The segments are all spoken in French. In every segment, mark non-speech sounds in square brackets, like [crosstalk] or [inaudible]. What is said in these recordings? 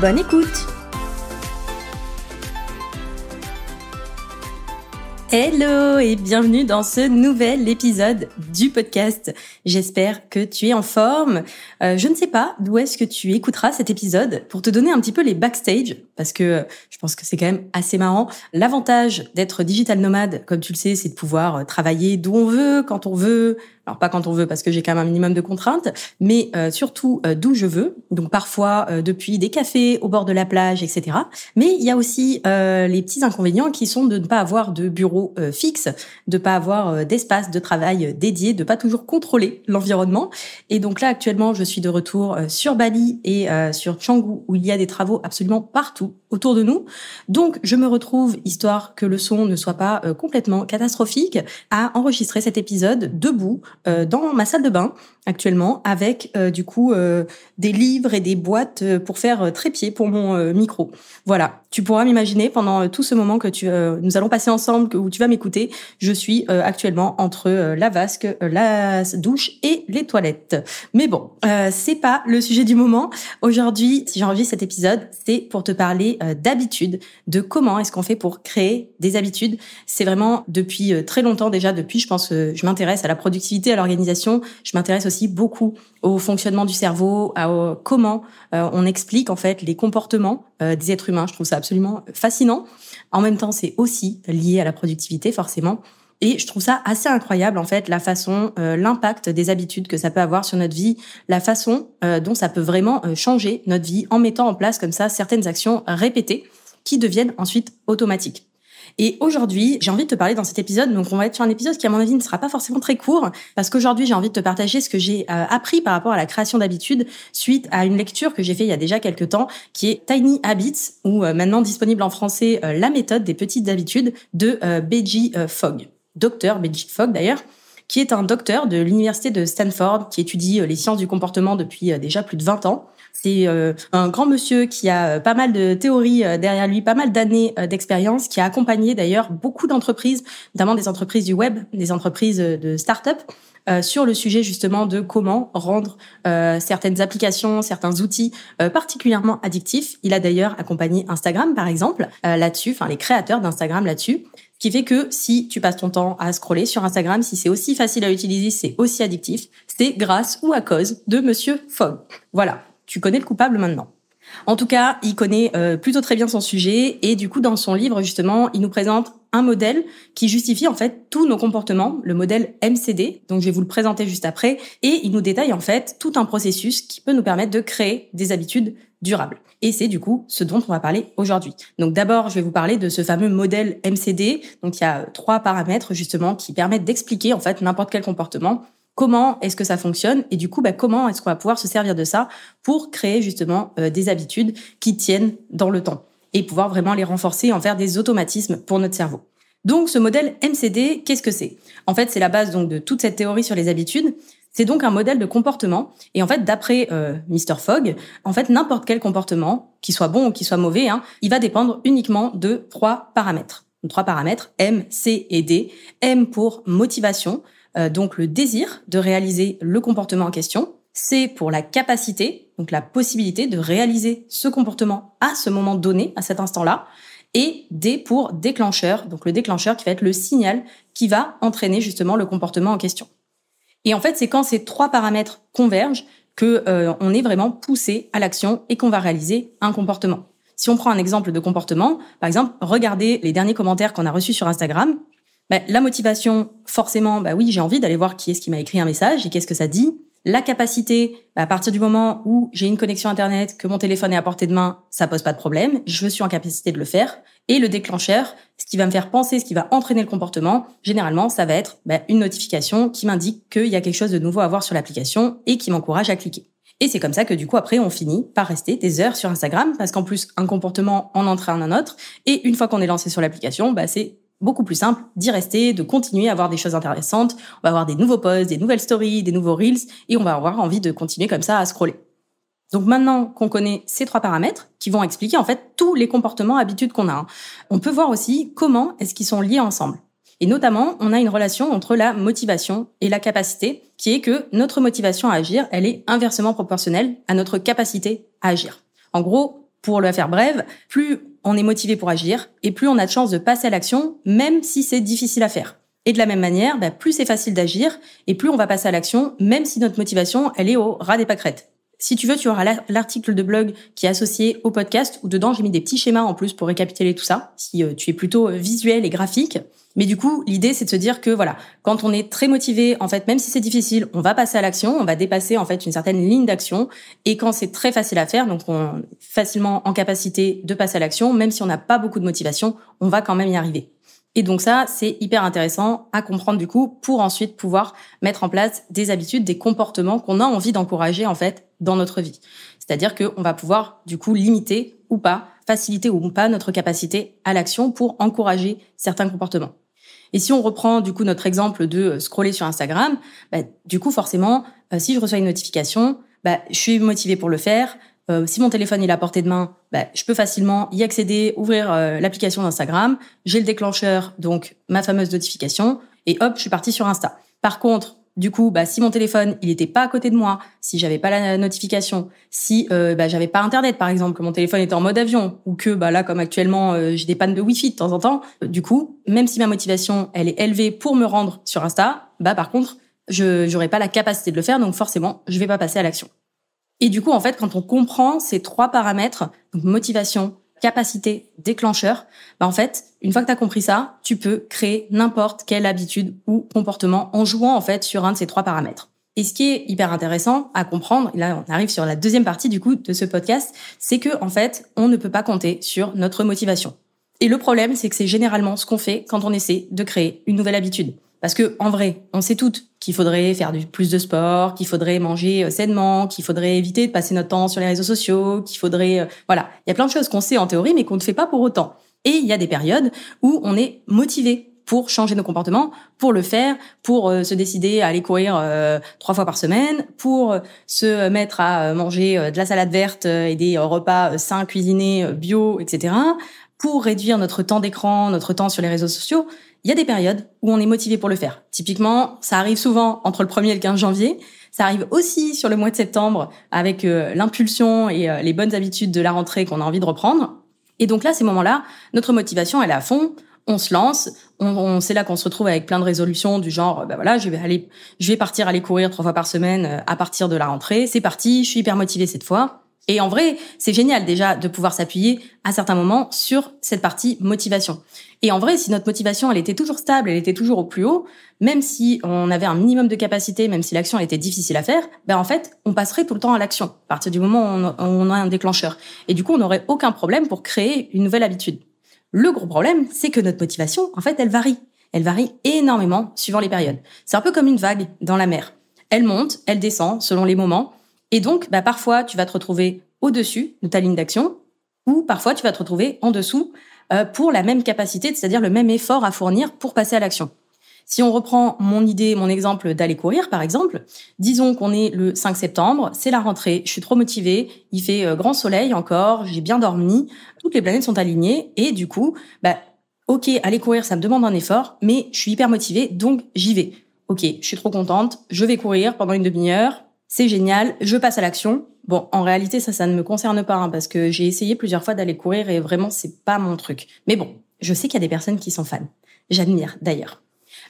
Bonne écoute Hello et bienvenue dans ce nouvel épisode du podcast. J'espère que tu es en forme. Euh, je ne sais pas d'où est-ce que tu écouteras cet épisode pour te donner un petit peu les backstage parce que je pense que c'est quand même assez marrant. L'avantage d'être digital nomade, comme tu le sais, c'est de pouvoir travailler d'où on veut, quand on veut, alors pas quand on veut parce que j'ai quand même un minimum de contraintes, mais euh, surtout euh, d'où je veux. Donc parfois euh, depuis des cafés au bord de la plage, etc. Mais il y a aussi les petits inconvénients qui sont de ne pas avoir de bureau fixe, de pas avoir d'espace de travail dédié, de pas toujours contrôler l'environnement. Et donc là actuellement, je suis de retour sur Bali et sur Canggu où il y a des travaux absolument partout autour de nous. Donc je me retrouve histoire que le son ne soit pas complètement catastrophique à enregistrer cet épisode debout euh, dans ma salle de bain actuellement avec euh, du coup euh, des livres et des boîtes pour faire trépied pour mon micro. Voilà, tu pourras m'imaginer pendant tout ce moment que tu nous allons passer ensemble que, où tu vas m'écouter, je suis actuellement entre la vasque, la douche et les toilettes. Mais bon, c'est pas le sujet du moment. Aujourd'hui, si j'enregistre cet épisode, c'est pour te parler d'habitudes, de comment est-ce qu'on fait pour créer des habitudes. C'est vraiment depuis très longtemps déjà, depuis je pense je m'intéresse à la productivité à l'organisation, je m'intéresse aussi beaucoup au fonctionnement du cerveau, à comment euh, on explique en fait les comportements euh, des êtres humains. Je trouve ça absolument fascinant. En même temps, c'est aussi lié à la productivité forcément. Et je trouve ça assez incroyable en fait la façon, euh, l'impact des habitudes que ça peut avoir sur notre vie, la façon dont ça peut vraiment changer notre vie en mettant en place comme ça certaines actions répétées qui deviennent ensuite automatiques. Et aujourd'hui, j'ai envie de te parler dans cet épisode. Donc, on va être sur un épisode qui, à mon avis, ne sera pas forcément très court parce qu'aujourd'hui, j'ai envie de te partager ce que j'ai euh, appris par rapport à la création d'habitudes suite à une lecture que j'ai fait il y a déjà quelques temps qui est Tiny Habits ou euh, maintenant disponible en français euh, La méthode des petites habitudes de Beji Fogg. Docteur Beji Fogg d'ailleurs qui est un docteur de l'université de Stanford qui étudie les sciences du comportement depuis déjà plus de 20 ans c'est euh, un grand monsieur qui a euh, pas mal de théories euh, derrière lui, pas mal d'années d'expérience, qui a accompagné d'ailleurs beaucoup d'entreprises, notamment des entreprises du web, des entreprises de start-up, sur le sujet justement de comment rendre certaines applications, certains outils particulièrement addictifs. Il a d'ailleurs accompagné Instagram par exemple là-dessus, enfin les créateurs d'Instagram là-dessus. Qui fait que si tu passes ton temps à scroller sur Instagram, si c'est aussi facile à utiliser, c'est aussi addictif, c'est grâce ou à cause de Monsieur Fogg. Voilà tu connais le coupable maintenant. En tout cas, il connaît euh, plutôt très bien son sujet et du coup, dans son livre, justement, il nous présente un modèle qui justifie en fait tous nos comportements, le modèle MCD, donc je vais vous le présenter juste après, et il nous détaille en fait tout un processus qui peut nous permettre de créer des habitudes durables. Et c'est du coup ce dont on va parler aujourd'hui. Donc d'abord, je vais vous parler de ce fameux modèle MCD. Donc il y a trois paramètres justement qui permettent d'expliquer en fait n'importe quel comportement comment est-ce que ça fonctionne et du coup bah, comment est-ce qu'on va pouvoir se servir de ça pour créer justement euh, des habitudes qui tiennent dans le temps et pouvoir vraiment les renforcer en faire des automatismes pour notre cerveau. Donc ce modèle MCD, qu'est-ce que c'est? En fait, c'est la base donc de toute cette théorie sur les habitudes. C'est donc un modèle de comportement et en fait d'après euh, Mr Fogg, en fait n'importe quel comportement, qui soit bon ou qui soit mauvais, hein, il va dépendre uniquement de trois paramètres. trois paramètres M, C et D. M pour motivation, euh, donc le désir de réaliser le comportement en question. C pour la capacité, donc la possibilité de réaliser ce comportement à ce moment donné, à cet instant-là. Et D pour déclencheur, donc le déclencheur qui va être le signal qui va entraîner justement le comportement en question. Et en fait, c'est quand ces trois paramètres convergent que euh, on est vraiment poussé à l'action et qu'on va réaliser un comportement. Si on prend un exemple de comportement, par exemple, regardez les derniers commentaires qu'on a reçus sur Instagram. Bah, la motivation, forcément, bah oui, j'ai envie d'aller voir qui est-ce qui m'a écrit un message et qu'est-ce que ça dit. La capacité, bah, à partir du moment où j'ai une connexion Internet, que mon téléphone est à portée de main, ça pose pas de problème, je suis en capacité de le faire. Et le déclencheur, ce qui va me faire penser, ce qui va entraîner le comportement, généralement, ça va être une notification qui m'indique qu'il y a quelque chose de nouveau à voir sur l'application et qui m'encourage à cliquer. Et c'est comme ça que du coup après on finit par rester des heures sur Instagram parce qu'en plus un comportement en entraîne un autre et une fois qu'on est lancé sur l'application, bah c'est beaucoup plus simple d'y rester, de continuer à avoir des choses intéressantes. On va avoir des nouveaux posts, des nouvelles stories, des nouveaux reels et on va avoir envie de continuer comme ça à scroller. Donc maintenant qu'on connaît ces trois paramètres qui vont expliquer en fait tous les comportements, habitudes qu'on a, hein, on peut voir aussi comment est-ce qu'ils sont liés ensemble. Et notamment, on a une relation entre la motivation et la capacité, qui est que notre motivation à agir, elle est inversement proportionnelle à notre capacité à agir. En gros, pour le faire brève, plus on est motivé pour agir, et plus on a de chances de passer à l'action, même si c'est difficile à faire. Et de la même manière, bah, plus c'est facile d'agir, et plus on va passer à l'action, même si notre motivation, elle est au ras des pâquerettes. Si tu veux, tu auras l'article de blog qui est associé au podcast, où dedans j'ai mis des petits schémas en plus pour récapituler tout ça, si euh, tu es plutôt euh, visuel et graphique. Mais du coup, l'idée, c'est de se dire que voilà, quand on est très motivé, en fait, même si c'est difficile, on va passer à l'action, on va dépasser en fait une certaine ligne d'action. Et quand c'est très facile à faire, donc on est facilement en capacité de passer à l'action, même si on n'a pas beaucoup de motivation, on va quand même y arriver. Et donc ça, c'est hyper intéressant à comprendre du coup pour ensuite pouvoir mettre en place des habitudes, des comportements qu'on a envie d'encourager en fait dans notre vie. C'est-à-dire qu'on va pouvoir du coup limiter ou pas, faciliter ou pas notre capacité à l'action pour encourager certains comportements. Et si on reprend du coup notre exemple de euh, scroller sur Instagram, bah, du coup forcément, euh, si je reçois une notification, bah, je suis motivée pour le faire. Euh, si mon téléphone est à portée de main, bah, je peux facilement y accéder, ouvrir l'application d'Instagram. J'ai le déclencheur, donc ma fameuse notification, et hop, je suis partie sur Insta. Par contre, du coup, bah, si mon téléphone il était pas à côté de moi, si j'avais pas la notification, si euh, bah, j'avais pas internet par exemple, que mon téléphone était en mode avion, ou que bah là comme actuellement euh, j'ai des pannes de wifi de temps en temps, euh, du coup, même si ma motivation elle est élevée pour me rendre sur Insta, bah par contre je j'aurais pas la capacité de le faire, donc forcément je vais pas passer à l'action. Et du coup en fait quand on comprend ces trois paramètres, donc motivation, capacité déclencheur, bah en fait, une fois que tu as compris ça, tu peux créer n'importe quelle habitude ou comportement en jouant en fait sur un de ces trois paramètres. Et ce qui est hyper intéressant à comprendre, là on arrive sur la deuxième partie du coup de ce podcast, c'est que en fait, on ne peut pas compter sur notre motivation. Et le problème, c'est que c'est généralement ce qu'on fait quand on essaie de créer une nouvelle habitude. Parce que en vrai, on sait toutes qu'il faudrait faire du, plus de sport, qu'il faudrait manger euh, sainement, qu'il faudrait éviter de passer notre temps sur les réseaux sociaux, qu'il faudrait euh, voilà, il y a plein de choses qu'on sait en théorie mais qu'on ne fait pas pour autant. Et il y a des périodes où on est motivé pour changer nos comportements, pour le faire, pour euh, se décider à aller courir trois fois par semaine, pour se mettre à manger de la salade verte et des repas sains cuisinés bio, etc. Pour réduire notre temps d'écran, notre temps sur les réseaux sociaux, il y a des périodes où on est motivé pour le faire. Typiquement, ça arrive souvent entre le 1er et le 15 janvier. Ça arrive aussi sur le mois de septembre avec euh, l'impulsion et euh, les bonnes habitudes de la rentrée qu'on a envie de reprendre. Et donc là, ces moments-là, notre motivation, elle est à fond. On se lance. On, c'est là qu'on se retrouve avec plein de résolutions du genre, bah voilà, je vais aller, je vais partir aller courir trois fois par semaine euh, à partir de la rentrée. C'est parti. Je suis hyper motivée cette fois. Et en vrai, c'est génial déjà de pouvoir s'appuyer à certains moments sur cette partie motivation. Et en vrai, si notre motivation, elle était toujours stable, elle était toujours au plus haut, même si on avait un minimum de capacité, même si l'action était difficile à faire, ben en fait, on passerait tout le temps à l'action, à partir du moment où on, a un déclencheur. Et du coup, on n'aurait aucun problème pour créer une nouvelle habitude. Le gros problème, c'est que notre motivation, en fait, elle varie. Elle varie énormément suivant les périodes. C'est un peu comme une vague dans la mer. Elle monte, elle descend selon les moments, et donc, bah, parfois, tu vas te retrouver au-dessus de ta ligne d'action, ou parfois, tu vas te retrouver en dessous euh, pour la même capacité, c'est-à-dire le même effort à fournir pour passer à l'action. Si on reprend mon idée, mon exemple d'aller courir, par exemple, disons qu'on est le 5 septembre, c'est la rentrée, je suis trop motivée, il fait euh, grand soleil encore, j'ai bien dormi, toutes les planètes sont alignées, et du coup, bah, ok, aller courir, ça me demande un effort, mais je suis hyper motivée, donc j'y vais. Ok, je suis trop contente, je vais courir pendant une demi-heure, c'est génial, je passe à l'action. Bon, en réalité, ça, ça ne me concerne pas, hein, parce que j'ai essayé plusieurs fois d'aller courir et vraiment, c'est pas mon truc. Mais bon, je sais qu'il y a des personnes qui sont fans. J'admire, d'ailleurs.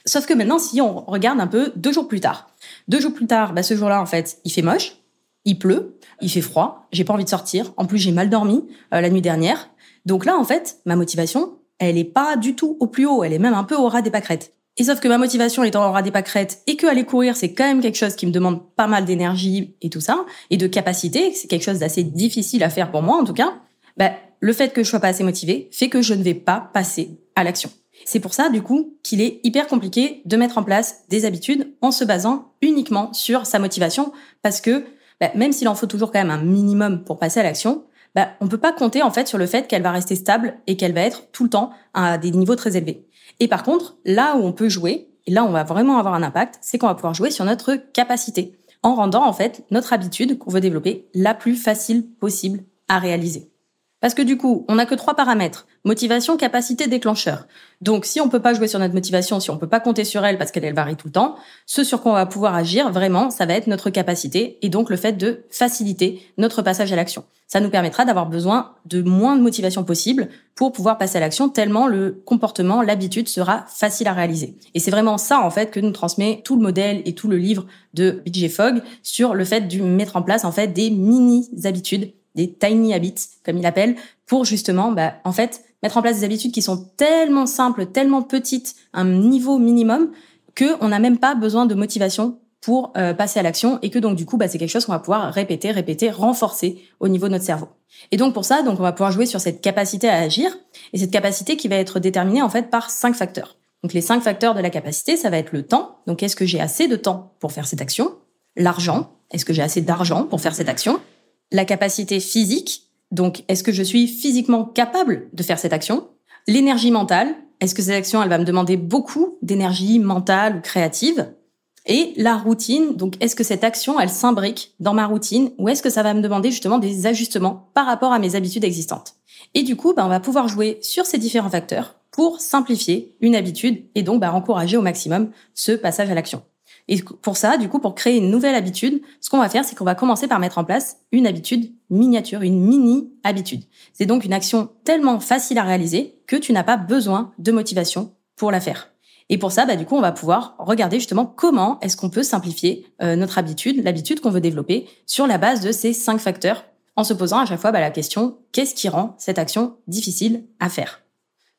Sauf que maintenant, si on regarde un peu deux jours plus tard. Deux jours plus tard, bah, ce jour-là, en fait, il fait moche, il pleut, il fait froid, j'ai pas envie de sortir. En plus, j'ai mal dormi euh, la nuit dernière. Donc là, en fait, ma motivation, elle est pas du tout au plus haut, elle est même un peu au ras des pâquerettes. Et sauf que ma motivation étant aura des pâquerettes et que aller courir, c'est quand même quelque chose qui me demande pas mal d'énergie et tout ça, et de capacité, c'est quelque chose d'assez difficile à faire pour moi en tout cas, bah, le fait que je sois pas assez motivée fait que je ne vais pas passer à l'action. C'est pour ça, du coup, qu'il est hyper compliqué de mettre en place des habitudes en se basant uniquement sur sa motivation, parce que bah, même s'il en faut toujours quand même un minimum pour passer à l'action, bah, on peut pas compter en fait sur le fait qu'elle va rester stable et qu'elle va être tout le temps à des niveaux très élevés. Et par contre, là où on peut jouer, et là où on va vraiment avoir un impact, c'est qu'on va pouvoir jouer sur notre capacité, en rendant en fait notre habitude qu'on veut développer la plus facile possible à réaliser. Parce que du coup, on n'a que trois paramètres. Motivation, capacité, déclencheur. Donc, si on peut pas jouer sur notre motivation, si on peut pas compter sur elle parce qu'elle varie tout le temps, ce sur quoi on va pouvoir agir vraiment, ça va être notre capacité et donc le fait de faciliter notre passage à l'action. Ça nous permettra d'avoir besoin de moins de motivation possible pour pouvoir passer à l'action tellement le comportement, l'habitude sera facile à réaliser. Et c'est vraiment ça, en fait, que nous transmet tout le modèle et tout le livre de BJ Fogg sur le fait de mettre en place, en fait, des mini habitudes des tiny habits, comme il appelle, pour justement, bah, en fait, mettre en place des habitudes qui sont tellement simples, tellement petites, un niveau minimum, que on n'a même pas besoin de motivation pour euh, passer à l'action et que donc du coup bah, c'est quelque chose qu'on va pouvoir répéter, répéter, renforcer au niveau de notre cerveau. Et donc pour ça, donc on va pouvoir jouer sur cette capacité à agir et cette capacité qui va être déterminée en fait par cinq facteurs. Donc les cinq facteurs de la capacité, ça va être le temps. Donc est-ce que j'ai assez de temps pour faire cette action? L'argent. Est-ce que j'ai assez d'argent pour faire cette action? La capacité physique, donc est-ce que je suis physiquement capable de faire cette action? L'énergie mentale, est-ce que cette action, elle va me demander beaucoup d'énergie mentale ou créative? Et la routine, donc est-ce que cette action, elle s'imbrique dans ma routine ou est-ce que ça va me demander justement des ajustements par rapport à mes habitudes existantes? Et du coup, ben, on va pouvoir jouer sur ces différents facteurs pour simplifier une habitude et donc ben, encourager au maximum ce passage à l'action. Et pour ça, du coup, pour créer une nouvelle habitude, ce qu'on va faire, c'est qu'on va commencer par mettre en place une habitude miniature, une mini habitude. C'est donc une action tellement facile à réaliser que tu n'as pas besoin de motivation pour la faire. Et pour ça, bah, du coup, on va pouvoir regarder justement comment est-ce qu'on peut simplifier euh, notre habitude, l'habitude qu'on veut développer, sur la base de ces cinq facteurs, en se posant à chaque fois bah, la question qu'est-ce qui rend cette action difficile à faire?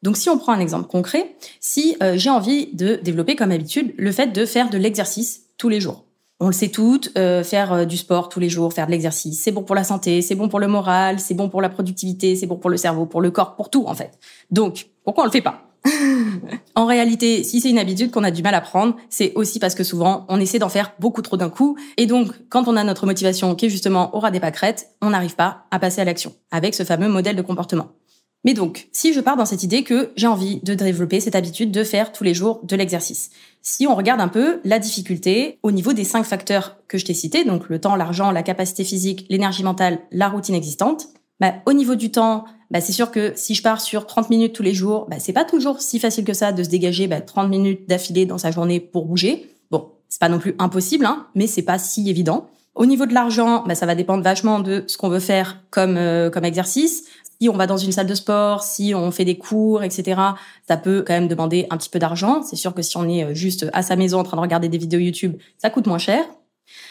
Donc si on prend un exemple concret, si euh, j'ai envie de développer comme habitude le fait de faire de l'exercice tous les jours. On le sait toutes, euh, faire euh, du sport tous les jours, faire de l'exercice, c'est bon pour la santé, c'est bon pour le moral, c'est bon pour la productivité, c'est bon pour le cerveau, pour le corps, pour tout en fait. Donc, pourquoi on le fait pas? [laughs] En réalité, si c'est une habitude qu'on a du mal à prendre, c'est aussi parce que souvent, on essaie d'en faire beaucoup trop d'un coup. Et donc, quand on a notre motivation qui est justement aura des pâquerettes, on n'arrive pas à passer à l'action avec ce fameux modèle de comportement. Mais donc, si je pars dans cette idée que j'ai envie de développer cette habitude de faire tous les jours de l'exercice, si on regarde un peu la difficulté au niveau des cinq facteurs que je t'ai cités, donc le temps, l'argent, la capacité physique, l'énergie mentale, la routine existante, bah, au niveau du temps, bah, c'est sûr que si je pars sur 30 minutes tous les jours, bah, c'est pas toujours si facile que ça de se dégager bah, 30 minutes d'affilée dans sa journée pour bouger. Bon, c'est pas non plus impossible, hein, mais c'est pas si évident. Au niveau de l'argent, bah, ça va dépendre vachement de ce qu'on veut faire comme euh, comme exercice si on va dans une salle de sport, si on fait des cours, etc., ça peut quand même demander un petit peu d'argent. C'est sûr que si on est euh, juste à sa maison en train de regarder des vidéos YouTube, ça coûte moins cher.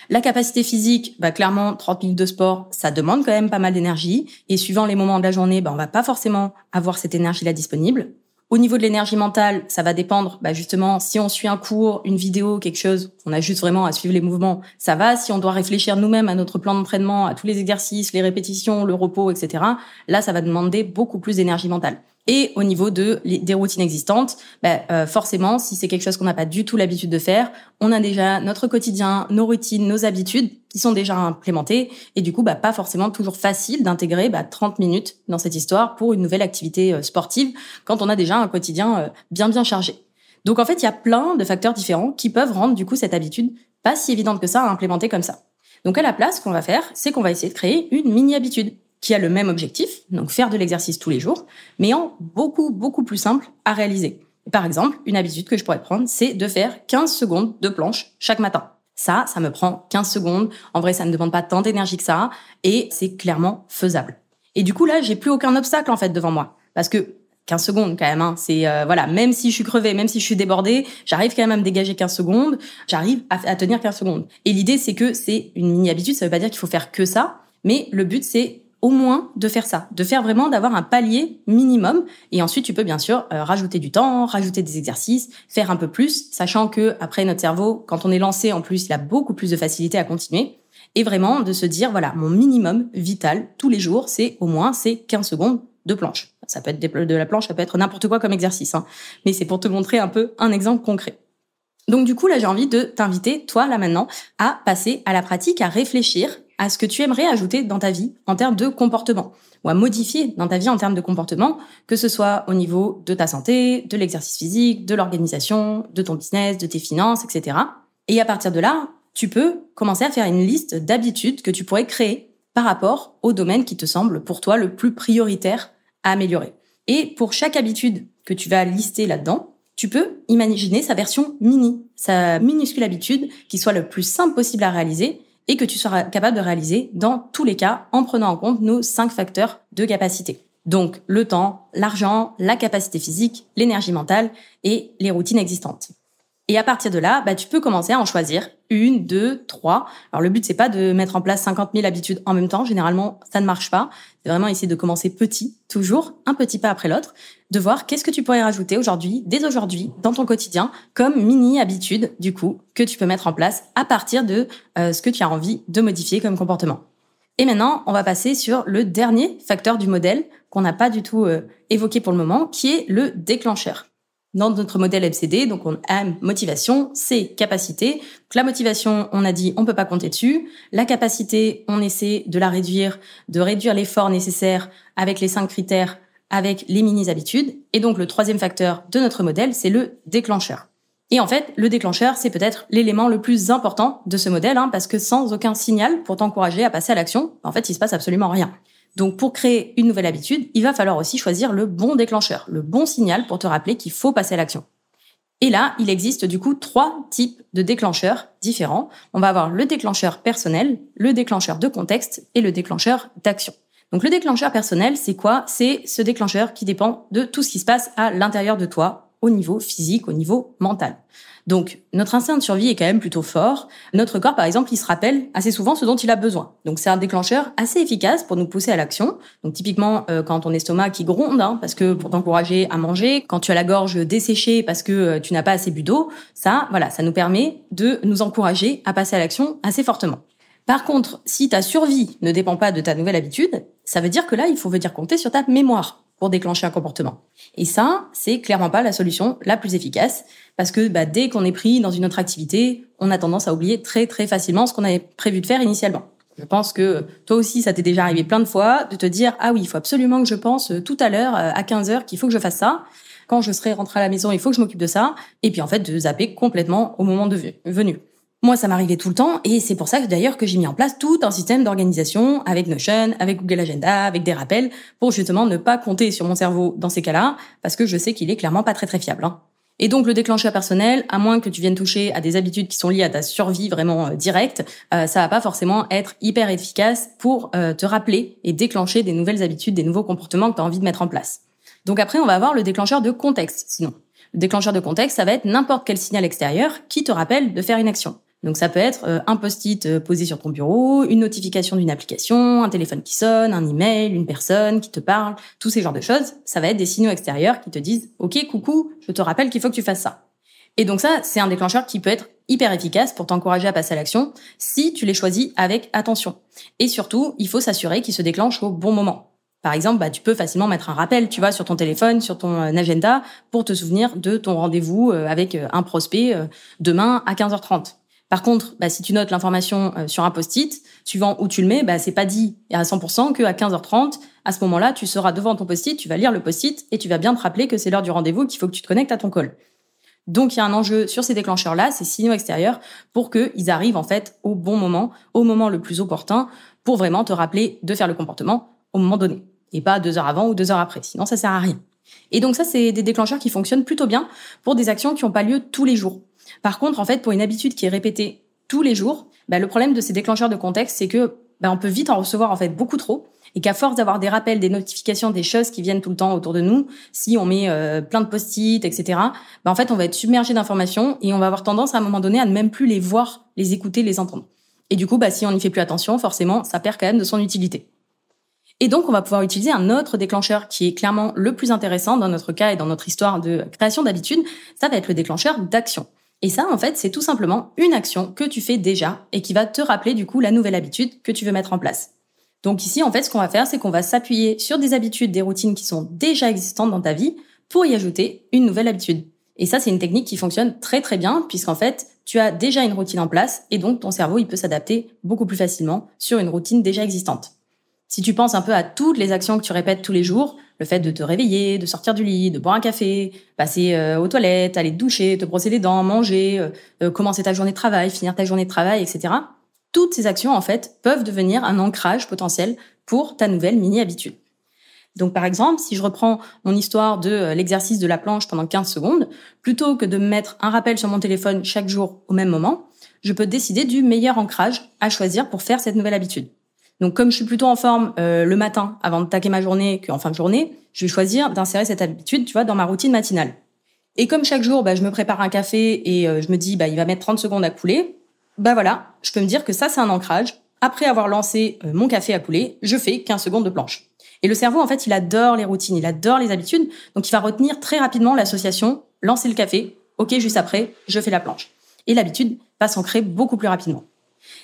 La capacité physique, bah clairement, 30 minutes de sport, ça demande quand même pas mal d'énergie. Et suivant les moments de la journée, bah on va pas forcément avoir cette énergie-là disponible. Au niveau de l'énergie mentale, ça va dépendre, bah justement, si on suit un cours, une vidéo, quelque chose, on a juste vraiment à suivre les mouvements, ça va. Si on doit réfléchir nous-mêmes à notre plan d'entraînement, à tous les exercices, les répétitions, le repos, etc., là, ça va demander beaucoup plus d'énergie mentale. Et au niveau de des routines existantes, bah, euh, forcément, si c'est quelque chose qu'on n'a pas du tout l'habitude de faire, on a déjà notre quotidien, nos routines, nos habitudes sont déjà implémentées, et du coup, bah, pas forcément toujours facile d'intégrer bah, 30 minutes dans cette histoire pour une nouvelle activité euh, sportive quand on a déjà un quotidien euh, bien bien chargé. Donc en fait, il y a plein de facteurs différents qui peuvent rendre du coup cette habitude pas si évidente que ça à implémenter comme ça. Donc à la place, ce qu'on va faire, c'est qu'on va essayer de créer une mini habitude qui a le même objectif, donc faire de l'exercice tous les jours, mais en beaucoup, beaucoup plus simple à réaliser. Par exemple, une habitude que je pourrais prendre, c'est de faire 15 secondes de planche chaque matin. Ça, ça me prend 15 secondes. En vrai, ça ne demande pas tant d'énergie que ça, et c'est clairement faisable. Et du coup, là, j'ai plus aucun obstacle, en fait, devant moi. Parce que 15 secondes quand même. Hein. C'est euh, voilà, même si je suis crevée, même si je suis débordée, j'arrive quand même à me dégager 15 secondes. J'arrive à, tenir 15 secondes. Et l'idée, c'est que c'est une mini habitude. Ça veut pas dire qu'il faut faire que ça, mais le but, c'est au moins de faire ça, de faire vraiment d'avoir un palier minimum. Et ensuite, tu peux bien sûr euh, rajouter du temps, rajouter des exercices, faire un peu plus, sachant que après notre cerveau, quand on est lancé, en plus, il a beaucoup plus de facilité à continuer. Et vraiment de se dire, voilà, mon minimum vital tous les jours, c'est au moins c'est 15 secondes de planche. Ça peut être de la planche, ça peut être n'importe quoi comme exercice, hein. mais c'est pour te montrer un peu un exemple concret. Donc du coup, là, j'ai envie de t'inviter, toi, là maintenant, à passer à la pratique, à réfléchir à ce que tu aimerais ajouter dans ta vie en termes de comportement ou à modifier dans ta vie en termes de comportement, que ce soit au niveau de ta santé, de l'exercice physique, de l'organisation, de ton business, de tes finances, etc. Et à partir de là, tu peux commencer à faire une liste d'habitudes que tu pourrais créer par rapport au domaine qui te semble pour toi le plus prioritaire à améliorer. Et pour chaque habitude que tu vas lister là-dedans, tu peux imaginer sa version mini, sa minuscule habitude qui soit le plus simple possible à réaliser et que tu seras capable de réaliser dans tous les cas en prenant en compte nos cinq facteurs de capacité. Donc le temps, l'argent, la capacité physique, l'énergie mentale et les routines existantes. Et à partir de là, bah, tu peux commencer à en choisir une, deux, trois. Alors le but c'est pas de mettre en place 50 000 habitudes en même temps. Généralement, ça ne marche pas. C'est vraiment essayer de commencer petit, toujours un petit pas après l'autre, de voir qu'est-ce que tu pourrais rajouter aujourd'hui, dès aujourd'hui, dans ton quotidien, comme mini habitude du coup que tu peux mettre en place à partir de euh, ce que tu as envie de modifier comme comportement. Et maintenant, on va passer sur le dernier facteur du modèle qu'on n'a pas du tout euh, évoqué pour le moment, qui est le déclencheur dans notre modèle MCD. Donc, on a motivation, C, capacité. La motivation, on a dit, on peut pas compter dessus. La capacité, on essaie de la réduire, de réduire l'effort nécessaire avec les cinq critères, avec les mini-habitudes. Et donc, le troisième facteur de notre modèle, c'est le déclencheur. Et en fait, le déclencheur, c'est peut-être l'élément le plus important de ce modèle, hein, parce que sans aucun signal pour t'encourager à passer à l'action, en fait, il se passe absolument rien. Donc pour créer une nouvelle habitude, il va falloir aussi choisir le bon déclencheur, le bon signal pour te rappeler qu'il faut passer à l'action. Et là, il existe du coup trois types de déclencheurs différents. On va avoir le déclencheur personnel, le déclencheur de contexte et le déclencheur d'action. Donc le déclencheur personnel, c'est quoi? C'est ce déclencheur qui dépend de tout ce qui se passe à l'intérieur de toi, au niveau physique, au niveau mental. Donc, notre instinct de survie est quand même plutôt fort. Notre corps, par exemple, il se rappelle assez souvent ce dont il a besoin. Donc, c'est un déclencheur assez efficace pour nous pousser à l'action. Donc, typiquement, euh, quand ton estomac qui gronde, hein, parce que pour t'encourager à manger, quand tu as la gorge desséchée parce que euh, tu n'as pas assez bu d'eau, ça, voilà, ça nous permet de nous encourager à passer à l'action assez fortement. Par contre, si ta survie ne dépend pas de ta nouvelle habitude, ça veut dire que là, il faut venir compter sur ta mémoire pour déclencher un comportement. Et ça, c'est clairement pas la solution la plus efficace parce que bah, dès qu'on est pris dans une autre activité, on a tendance à oublier très très facilement ce qu'on avait prévu de faire initialement. Je pense que toi aussi, ça t'est déjà arrivé plein de fois de te dire ah oui, il faut absolument que je pense euh, tout à l'heure euh, à 15 heures qu'il faut que je fasse ça. Quand je serai rentré à la maison, il faut que je m'occupe de ça. Et puis en fait, de zapper complètement au moment de venu. Moi, ça m'arrivait tout le temps et c'est pour ça d'ailleurs que j'ai mis en place tout un système d'organisation avec Notion, avec Google Agenda, avec des rappels pour justement ne pas compter sur mon cerveau dans ces cas-là parce que je sais qu'il est clairement pas très très fiable. Hein. Et donc le déclencheur personnel, à moins que tu viennes toucher à des habitudes qui sont liées à ta survie vraiment euh, directe, euh, ça va pas forcément être hyper efficace pour euh, te rappeler et déclencher des nouvelles habitudes, des nouveaux comportements que tu as envie de mettre en place. Donc après, on va avoir le déclencheur de contexte, sinon. Le déclencheur de contexte, ça va être n'importe quel signal extérieur qui te rappelle de faire une action. Donc ça peut être euh, un post-it euh, posé sur ton bureau, une notification d'une application, un téléphone qui sonne, un email, une personne qui te parle, tous ces genres de choses. Ça va être des signaux extérieurs qui te disent OK, coucou, je te rappelle qu'il faut que tu fasses ça. Et donc ça, c'est un déclencheur qui peut être hyper efficace pour t'encourager à passer à l'action si tu les choisis avec attention. Et surtout, il faut s'assurer qu'il se déclenche au bon moment. Par exemple, bah, tu peux facilement mettre un rappel, tu vois, sur ton téléphone, sur ton euh, agenda, pour te souvenir de ton rendez-vous avec un prospect demain à 15h30. Par contre, bah, si tu notes l'information euh, sur un post-it, suivant où tu le mets, bah, c'est pas dit à 100% qu'à 15h30, à ce moment-là, tu seras devant ton post-it, tu vas lire le post-it et tu vas bien te rappeler que c'est l'heure du rendez-vous, qu'il faut que tu te connectes à ton call. Donc il y a un enjeu sur ces déclencheurs-là, ces signaux extérieurs, pour qu'ils arrivent en fait au bon moment, au moment le plus opportun, pour vraiment te rappeler de faire le comportement au moment donné, et pas deux heures avant ou deux heures après. Sinon ça sert à rien. Et donc ça, c'est des déclencheurs qui fonctionnent plutôt bien pour des actions qui n'ont pas lieu tous les jours. Par contre, en fait, pour une habitude qui est répétée tous les jours, bah, le problème de ces déclencheurs de contexte, c'est que bah, on peut vite en recevoir en fait beaucoup trop et qu'à force d'avoir des rappels, des notifications, des choses qui viennent tout le temps autour de nous, si on met euh, plein de post-it, etc., bah, en fait, on va être submergé d'informations et on va avoir tendance à un moment donné à ne même plus les voir, les écouter, les entendre. Et du coup, si on n'y fait plus attention, forcément, ça perd quand même de son utilité. Et donc, on va pouvoir utiliser un autre déclencheur qui est clairement le plus intéressant dans notre cas et dans notre histoire de création d'habitude. Ça va être le déclencheur d'action. Et ça, en fait, c'est tout simplement une action que tu fais déjà et qui va te rappeler du coup la nouvelle habitude que tu veux mettre en place. Donc ici, en fait, ce qu'on va faire, c'est qu'on va s'appuyer sur des habitudes, des routines qui sont déjà existantes dans ta vie pour y ajouter une nouvelle habitude. Et ça, c'est une technique qui fonctionne très très bien puisqu'en fait, tu as déjà une routine en place et donc ton cerveau, il peut s'adapter beaucoup plus facilement sur une routine déjà existante. Si tu penses un peu à toutes les actions que tu répètes tous les jours, le fait de te réveiller, de sortir du lit, de boire un café, passer euh, aux toilettes, aller te doucher, te brosser les dents, manger, euh, euh, commencer ta journée de travail, finir ta journée de travail, etc. Toutes ces actions, en fait, peuvent devenir un ancrage potentiel pour ta nouvelle mini-habitude. Donc, par exemple, si je reprends mon histoire de l'exercice de la planche pendant 15 secondes, plutôt que de me mettre un rappel sur mon téléphone chaque jour au même moment, je peux décider du meilleur ancrage à choisir pour faire cette nouvelle habitude. Donc comme je suis plutôt en forme euh, le matin avant de taquer ma journée qu'en fin de journée, je vais choisir d'insérer cette habitude, tu vois, dans ma routine matinale. Et comme chaque jour, bah, je me prépare un café et euh, je me dis, bah, il va mettre 30 secondes à couler, bah voilà, je peux me dire que ça, c'est un ancrage. Après avoir lancé euh, mon café à couler, je fais 15 secondes de planche. Et le cerveau, en fait, il adore les routines, il adore les habitudes, donc il va retenir très rapidement l'association, lancer le café, ok, juste après, je fais la planche. Et l'habitude va s'ancrer beaucoup plus rapidement.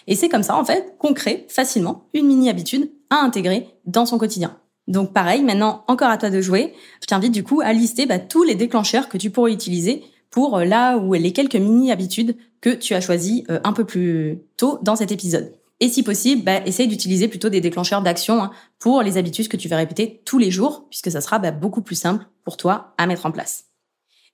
Et c'est comme ça, en fait, qu'on crée facilement une mini-habitude à intégrer dans son quotidien. Donc pareil, maintenant, encore à toi de jouer. Je t'invite du coup à lister bah, tous les déclencheurs que tu pourrais utiliser pour euh, là où les quelques mini-habitudes que tu as choisies euh, un peu plus tôt dans cet épisode. Et si possible, bah, essaye d'utiliser plutôt des déclencheurs d'action hein, pour les habitudes que tu vas répéter tous les jours, puisque ça sera bah, beaucoup plus simple pour toi à mettre en place.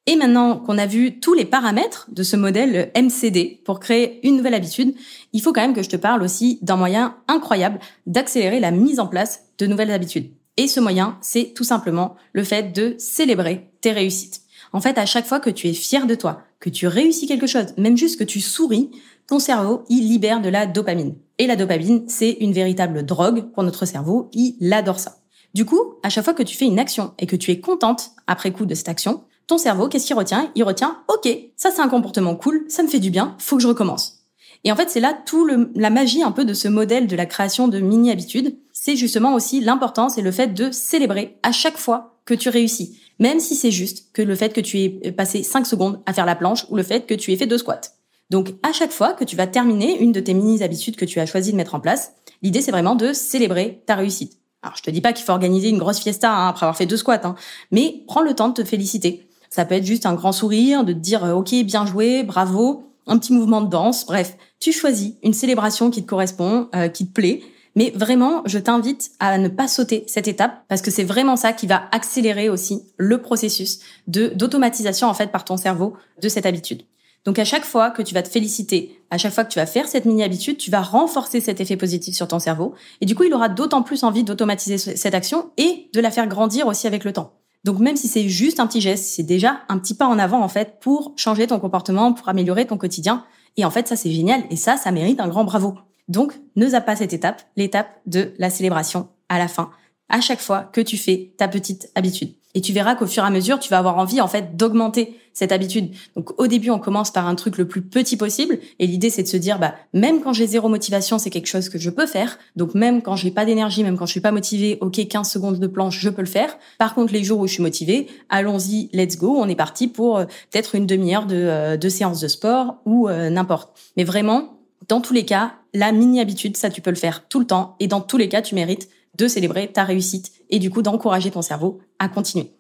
Et maintenant qu'on a vu tous les paramètres de ce modèle MCD pour créer une nouvelle habitude, il faut quand même que je te parle aussi d'un moyen incroyable d'accélérer la mise en place de nouvelles habitudes. Et ce moyen, c'est tout simplement le fait de célébrer tes réussites. En fait, à chaque fois que tu es fier de toi, que tu réussis quelque chose, même juste que tu souris, ton cerveau, il libère de la dopamine. Et la dopamine, c'est une véritable drogue pour notre cerveau, il adore ça. Du coup, à chaque fois que tu fais une action et que tu es contente après coup de cette action, ton cerveau, qu'est-ce qu'il retient? Il retient, ok, ça c'est un comportement cool, ça me fait du bien, faut que je recommence. Et en fait, c'est là tout le, la magie un peu de ce modèle de la création de mini-habitudes. C'est justement aussi l'importance et le fait de célébrer à chaque fois que tu réussis. Même si c'est juste que le fait que tu aies passé 5 secondes à faire la planche ou le fait que tu aies fait deux squats. Donc, à chaque fois que tu vas terminer une de tes mini-habitudes que tu as choisi de mettre en place, l'idée c'est vraiment de célébrer ta réussite. Alors, je te dis pas qu'il faut organiser une grosse fiesta hein, après avoir fait deux squats, hein, mais prends le temps de te féliciter. Ça peut être juste un grand sourire, de te dire euh, OK, bien joué, bravo, un petit mouvement de danse. Bref, tu choisis une célébration qui te correspond, euh, qui te plaît. Mais vraiment, je t'invite à ne pas sauter cette étape parce que c'est vraiment ça qui va accélérer aussi le processus de d'automatisation en fait par ton cerveau de cette habitude. Donc à chaque fois que tu vas te féliciter, à chaque fois que tu vas faire cette mini habitude, tu vas renforcer cet effet positif sur ton cerveau et du coup, il aura d'autant plus envie d'automatiser cette action et de la faire grandir aussi avec le temps. Donc même si c'est juste un petit geste, c'est déjà un petit pas en avant en fait pour changer ton comportement, pour améliorer ton quotidien. Et en fait, ça c'est génial et ça, ça mérite un grand bravo. Donc ne zappe pas cette étape, l'étape de la célébration à la fin, à chaque fois que tu fais ta petite habitude. Et tu verras qu'au fur et à mesure, tu vas avoir envie en fait d'augmenter cette habitude. Donc au début, on commence par un truc le plus petit possible et l'idée c'est de se dire bah même quand j'ai zéro motivation, c'est quelque chose que je peux faire. Donc même quand j'ai pas d'énergie, même quand je suis pas motivée, OK, 15 secondes de planche, je peux le faire. Par contre, les jours où je suis motivée, allons-y, let's go, on est parti pour euh, peut-être une demi-heure de, euh, de séance de sport ou euh, n'importe. Mais vraiment, dans tous les cas, la mini habitude, ça tu peux le faire tout le temps et dans tous les cas, tu mérites de célébrer ta réussite et du coup d'encourager ton cerveau à continuer.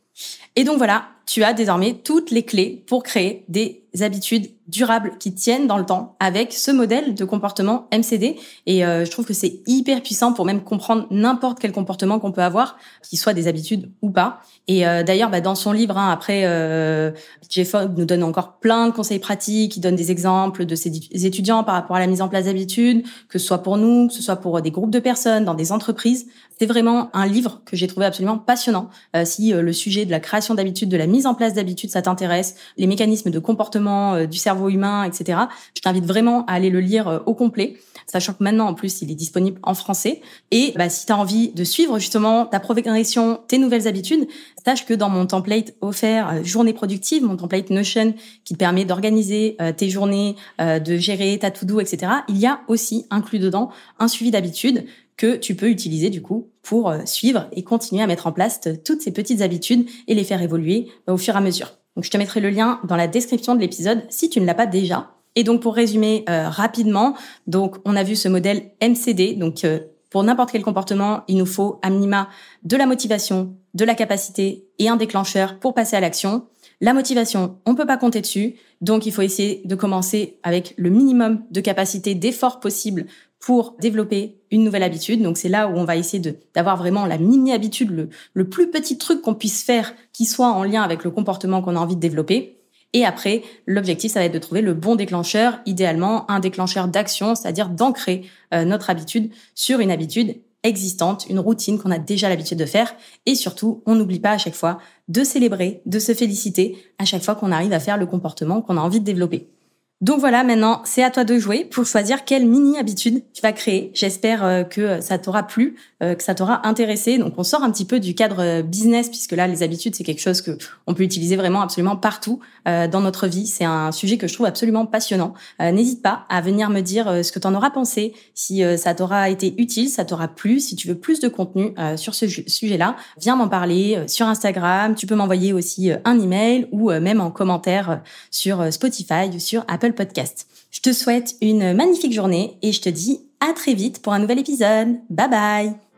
Et donc voilà, tu as désormais toutes les clés pour créer des habitudes durables qui tiennent dans le temps avec ce modèle de comportement MCD. Et euh, je trouve que c'est hyper puissant pour même comprendre n'importe quel comportement qu'on peut avoir, qu'il soit des habitudes ou pas. Et euh, d'ailleurs, bah, dans son livre, hein, après, euh, Fogg nous donne encore plein de conseils pratiques, il donne des exemples de ses étudiants par rapport à la mise en place d'habitudes, que ce soit pour nous, que ce soit pour des groupes de personnes, dans des entreprises. C'est vraiment un livre que j'ai trouvé absolument passionnant. Euh, si le sujet de la création d'habitudes, de la mise en place d'habitudes, ça t'intéresse, les mécanismes de comportement du cerveau humain, etc. Je t'invite vraiment à aller le lire euh, au complet, sachant que maintenant, en plus, il est disponible en français. Et bah, si tu as envie de suivre justement ta progression, tes nouvelles habitudes, sache que dans mon template offert euh, Journée productive, mon template Notion qui te permet d'organiser euh, tes journées, de gérer ta to-do, etc., il y a aussi inclus dedans un suivi d'habitudes que tu peux utiliser du coup pour suivre et continuer à mettre en place toutes ces petites habitudes et les faire évoluer au fur et à mesure. Donc je te mettrai le lien dans la description de l'épisode si tu ne l'as pas déjà. Et donc pour résumer euh, rapidement, donc on a vu ce modèle MCD. Donc euh, pour n'importe quel comportement, il nous faut à minima de la motivation, de la capacité et un déclencheur pour passer à l'action. La motivation, on peut pas compter dessus, donc il faut essayer de commencer avec le minimum de capacité d'effort possible pour développer une nouvelle habitude. Donc c'est là où on va essayer d'avoir vraiment la mini habitude, le, le plus petit truc qu'on puisse faire qui soit en lien avec le comportement qu'on a envie de développer. Et après, l'objectif, ça va être de trouver le bon déclencheur, idéalement un déclencheur d'action, c'est-à-dire d'ancrer euh, notre habitude sur une habitude existante, une routine qu'on a déjà l'habitude de faire. Et surtout, on n'oublie pas à chaque fois de célébrer, de se féliciter à chaque fois qu'on arrive à faire le comportement qu'on a envie de développer. Donc voilà, maintenant, c'est à toi de jouer pour choisir quelle mini-habitude tu vas créer. J'espère euh, que ça t'aura plu, euh, que ça t'aura intéressé. Donc on sort un petit peu du cadre euh, business, puisque là, les habitudes, c'est quelque chose que on peut utiliser vraiment absolument partout dans notre vie. C'est un sujet que je trouve absolument passionnant. N'hésite pas à venir me dire ce que tu en auras pensé, si ça t'aura été utile, ça t'aura plu, si tu veux plus de contenu sur ce sujet-là, viens m'en parler sur Instagram. Tu peux m'envoyer aussi un email ou même en commentaire sur Spotify ou sur Podcast. Je te souhaite une magnifique journée et je te dis à très vite pour un nouvel épisode. Bye bye